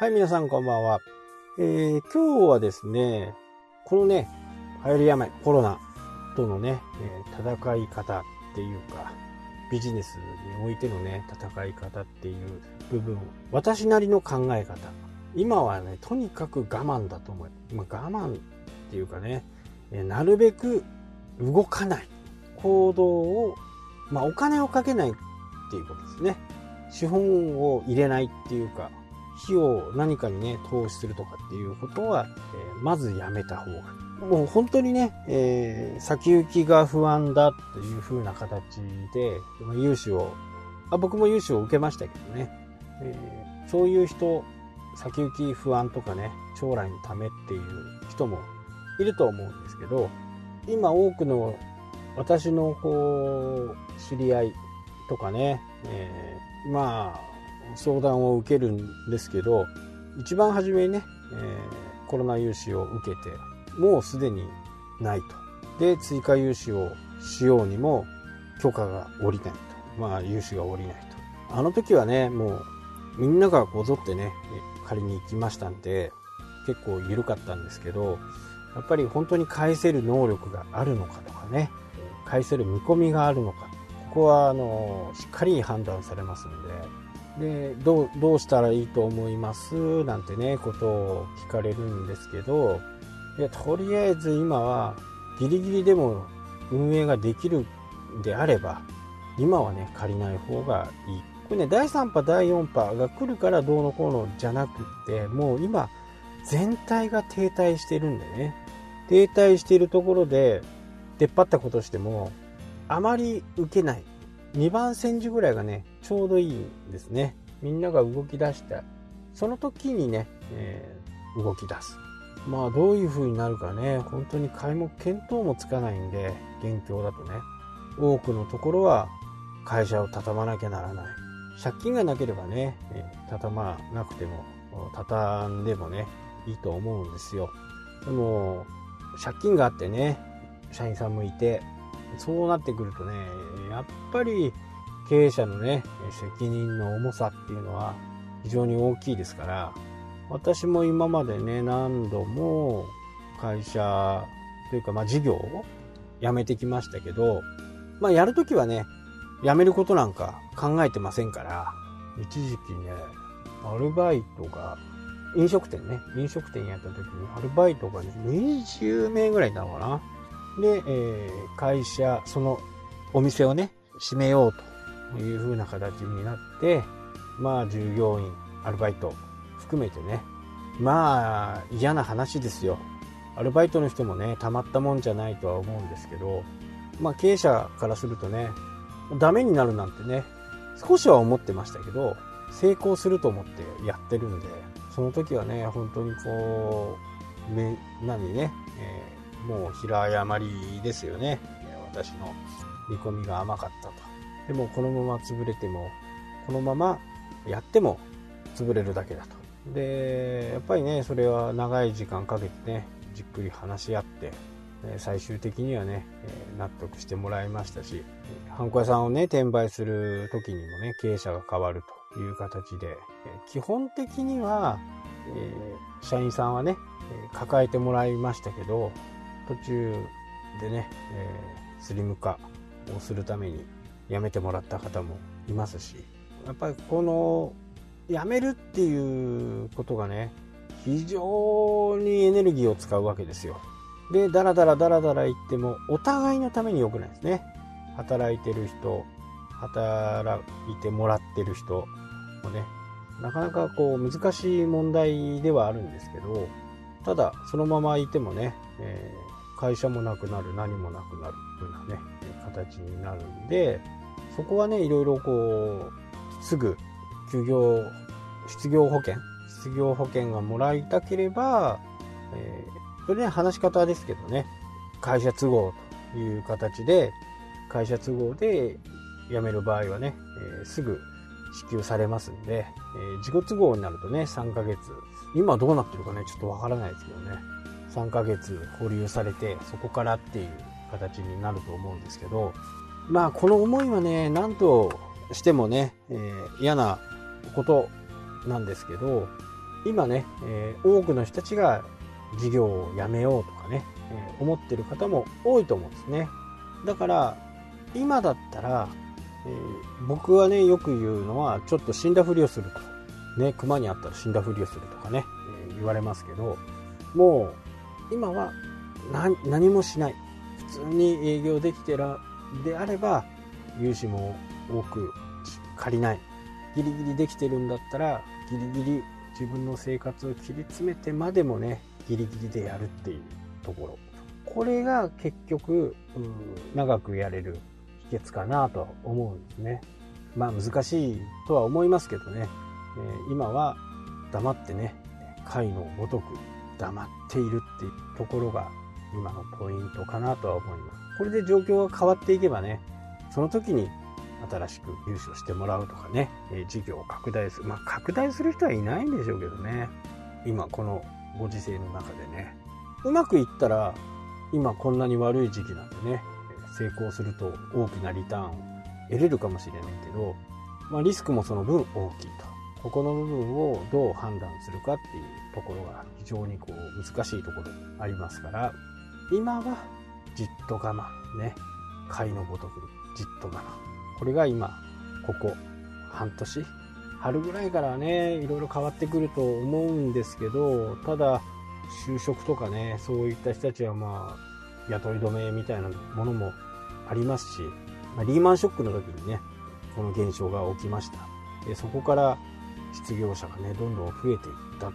はい、皆さんこんばんは。えー、今日はですね、このね、流行り病、コロナとのね、え、戦い方っていうか、ビジネスにおいてのね、戦い方っていう部分、私なりの考え方。今はね、とにかく我慢だと思う。まあ、我慢っていうかね、え、なるべく動かない。行動を、まあ、お金をかけないっていうことですね。資本を入れないっていうか、費用何かにね、投資するとかっていうことは、えー、まずやめた方が。もう本当にね、えー、先行きが不安だっていう風な形で、融資を、あ僕も融資を受けましたけどね、えー、そういう人、先行き不安とかね、将来のためっていう人もいると思うんですけど、今多くの私のこう、知り合いとかね、えー、まあ、相談を受けるんですけど一番初めにね、えー、コロナ融資を受けてもうすでにないと。で追加融資をしようにも許可が下りないと。まあ融資が下りないと。あの時はねもうみんながこぞってね借りに行きましたんで結構緩かったんですけどやっぱり本当に返せる能力があるのかとかね返せる見込みがあるのかここはあのしっかり判断されますのででどうどうしたらいいと思います？なんてねことを聞かれるんですけど。いやとりあえず今はギリギリでも運営ができるんであれば今はね借りない方がいい。これね第3波第4波が来るからどうのこうのじゃなくってもう今全体が停滞してるんでね。停滞しているところで出っ張ったことしてもあまり受けない。2番煎じぐらいがね、ちょうどいいんですね。みんなが動き出した。その時にね、えー、動き出す。まあどういう風になるかね、本当に皆目見当もつかないんで、現況だとね。多くのところは会社を畳まなきゃならない。借金がなければね、畳まなくても、畳んでもね、いいと思うんですよ。でも、借金があってね、社員さんもいて、そうなってくるとね、やっぱり経営者のね、責任の重さっていうのは非常に大きいですから、私も今までね、何度も会社というか、まあ事業を辞めてきましたけど、まあやるときはね、辞めることなんか考えてませんから、一時期ね、アルバイトが、飲食店ね、飲食店やった時にアルバイトがね、20名ぐらいいたのかな。で、えー、会社、そのお店をね、閉めようという風な形になって、まあ従業員、アルバイト含めてね、まあ嫌な話ですよ。アルバイトの人もね、たまったもんじゃないとは思うんですけど、まあ経営者からするとね、ダメになるなんてね、少しは思ってましたけど、成功すると思ってやってるんで、その時はね、本当にこう、め何ね、えもう平誤りですよね。私の見込みが甘かったと。でもこのまま潰れても、このままやっても潰れるだけだと。で、やっぱりね、それは長い時間かけてね、じっくり話し合って、最終的にはね、納得してもらいましたし、ハンコ屋さんをね、転売する時にもね、経営者が変わるという形で、基本的には、社員さんはね、抱えてもらいましたけど、途中でね、えー、スリム化をするために辞めてもらった方もいますしやっぱりこの辞めるっていうことがね非常にエネルギーを使うわけですよ。でダラダラダラダラ言ってもお互いのために良くないですね。働いてる人働いてもらってる人もねなかなかこう難しい問題ではあるんですけどただそのままいてもね、えー会社もなくなる何もなくなるというようなね形になるんでそこはねいろいろこうすぐ休業失業保険失業保険がもらいたければ、えー、それね話し方ですけどね会社都合という形で会社都合で辞める場合はね、えー、すぐ支給されますんで、えー、自己都合になるとね3ヶ月今どうなってるかねちょっとわからないですけどね。3ヶ月保留されてそこからっていう形になると思うんですけどまあこの思いはね何としてもね、えー、嫌なことなんですけど今ね、えー、多くの人たちが事業をやめようとかね、えー、思ってる方も多いと思うんですね。だから、今だったら、えー、僕はね、よく言うのは、ちょっと死んだふりをすると。ね、熊にあったら死んだふりをするとかね、え言われますけど、もう、今は何もしない。普通に営業できてら、であれば、融資も多く借りない。ギリギリできてるんだったら、ギリギリ自分の生活を切り詰めてまでもね、ギリギリでやるっていうところ。これが結局、長くやれる秘訣かなとは思うんですね。まあ難しいとは思いますけどね、え今は黙ってね、貝のごとく黙っているっていうところが今のポイントかなとは思います。これで状況が変わっていけばね、その時に新しく融資をしてもらうとかね、え事業を拡大する。まあ拡大する人はいないんでしょうけどね。今このご時世の中でね。うまくいったら、今こんなに悪い時期なんでね、成功すると大きなリターンを得れるかもしれないけど、まあ、リスクもその分大きいと。ここの部分をどう判断するかっていうところが非常にこう難しいところありますから、今はじっと我慢ね。貝のごとくじっと我慢。これが今、ここ半年春ぐらいからね、いろいろ変わってくると思うんですけど、ただ、就職とかね、そういった人たちはまあ、雇い止めみたいなものもありますし、まあ、リーマンショックの時にね、この現象が起きました。でそこから失業者がね、どんどん増えていったと。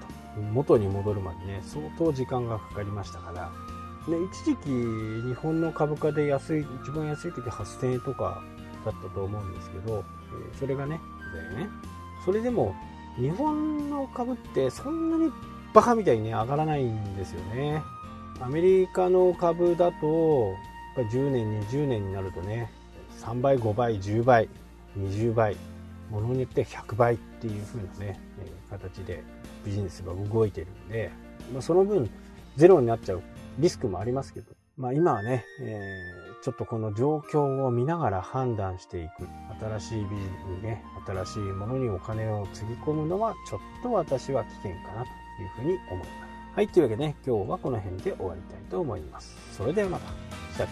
元に戻るまでね、相当時間がかかりましたから、ね、一時期日本の株価で安い、一番安い時8000円とかだったと思うんですけど、えそれがね、ね、それでも日本の株ってそんなにバカみたいにね、上がらないんですよね。アメリカの株だと、10年、20年になるとね、3倍、5倍、10倍、20倍、ものによって100倍っていう風なね、え形でビジネスが動いてるんで、まあ、その分ゼロになっちゃうリスクもありますけど、まあ今はね、えー、ちょっとこの状況を見ながら判断していく。新しいビジネスにね、新しいものにお金をつぎ込むのはちょっと私は危険かなというふうに思います。はい、というわけでね、今日はこの辺で終わりたいと思います。それではまた。したっ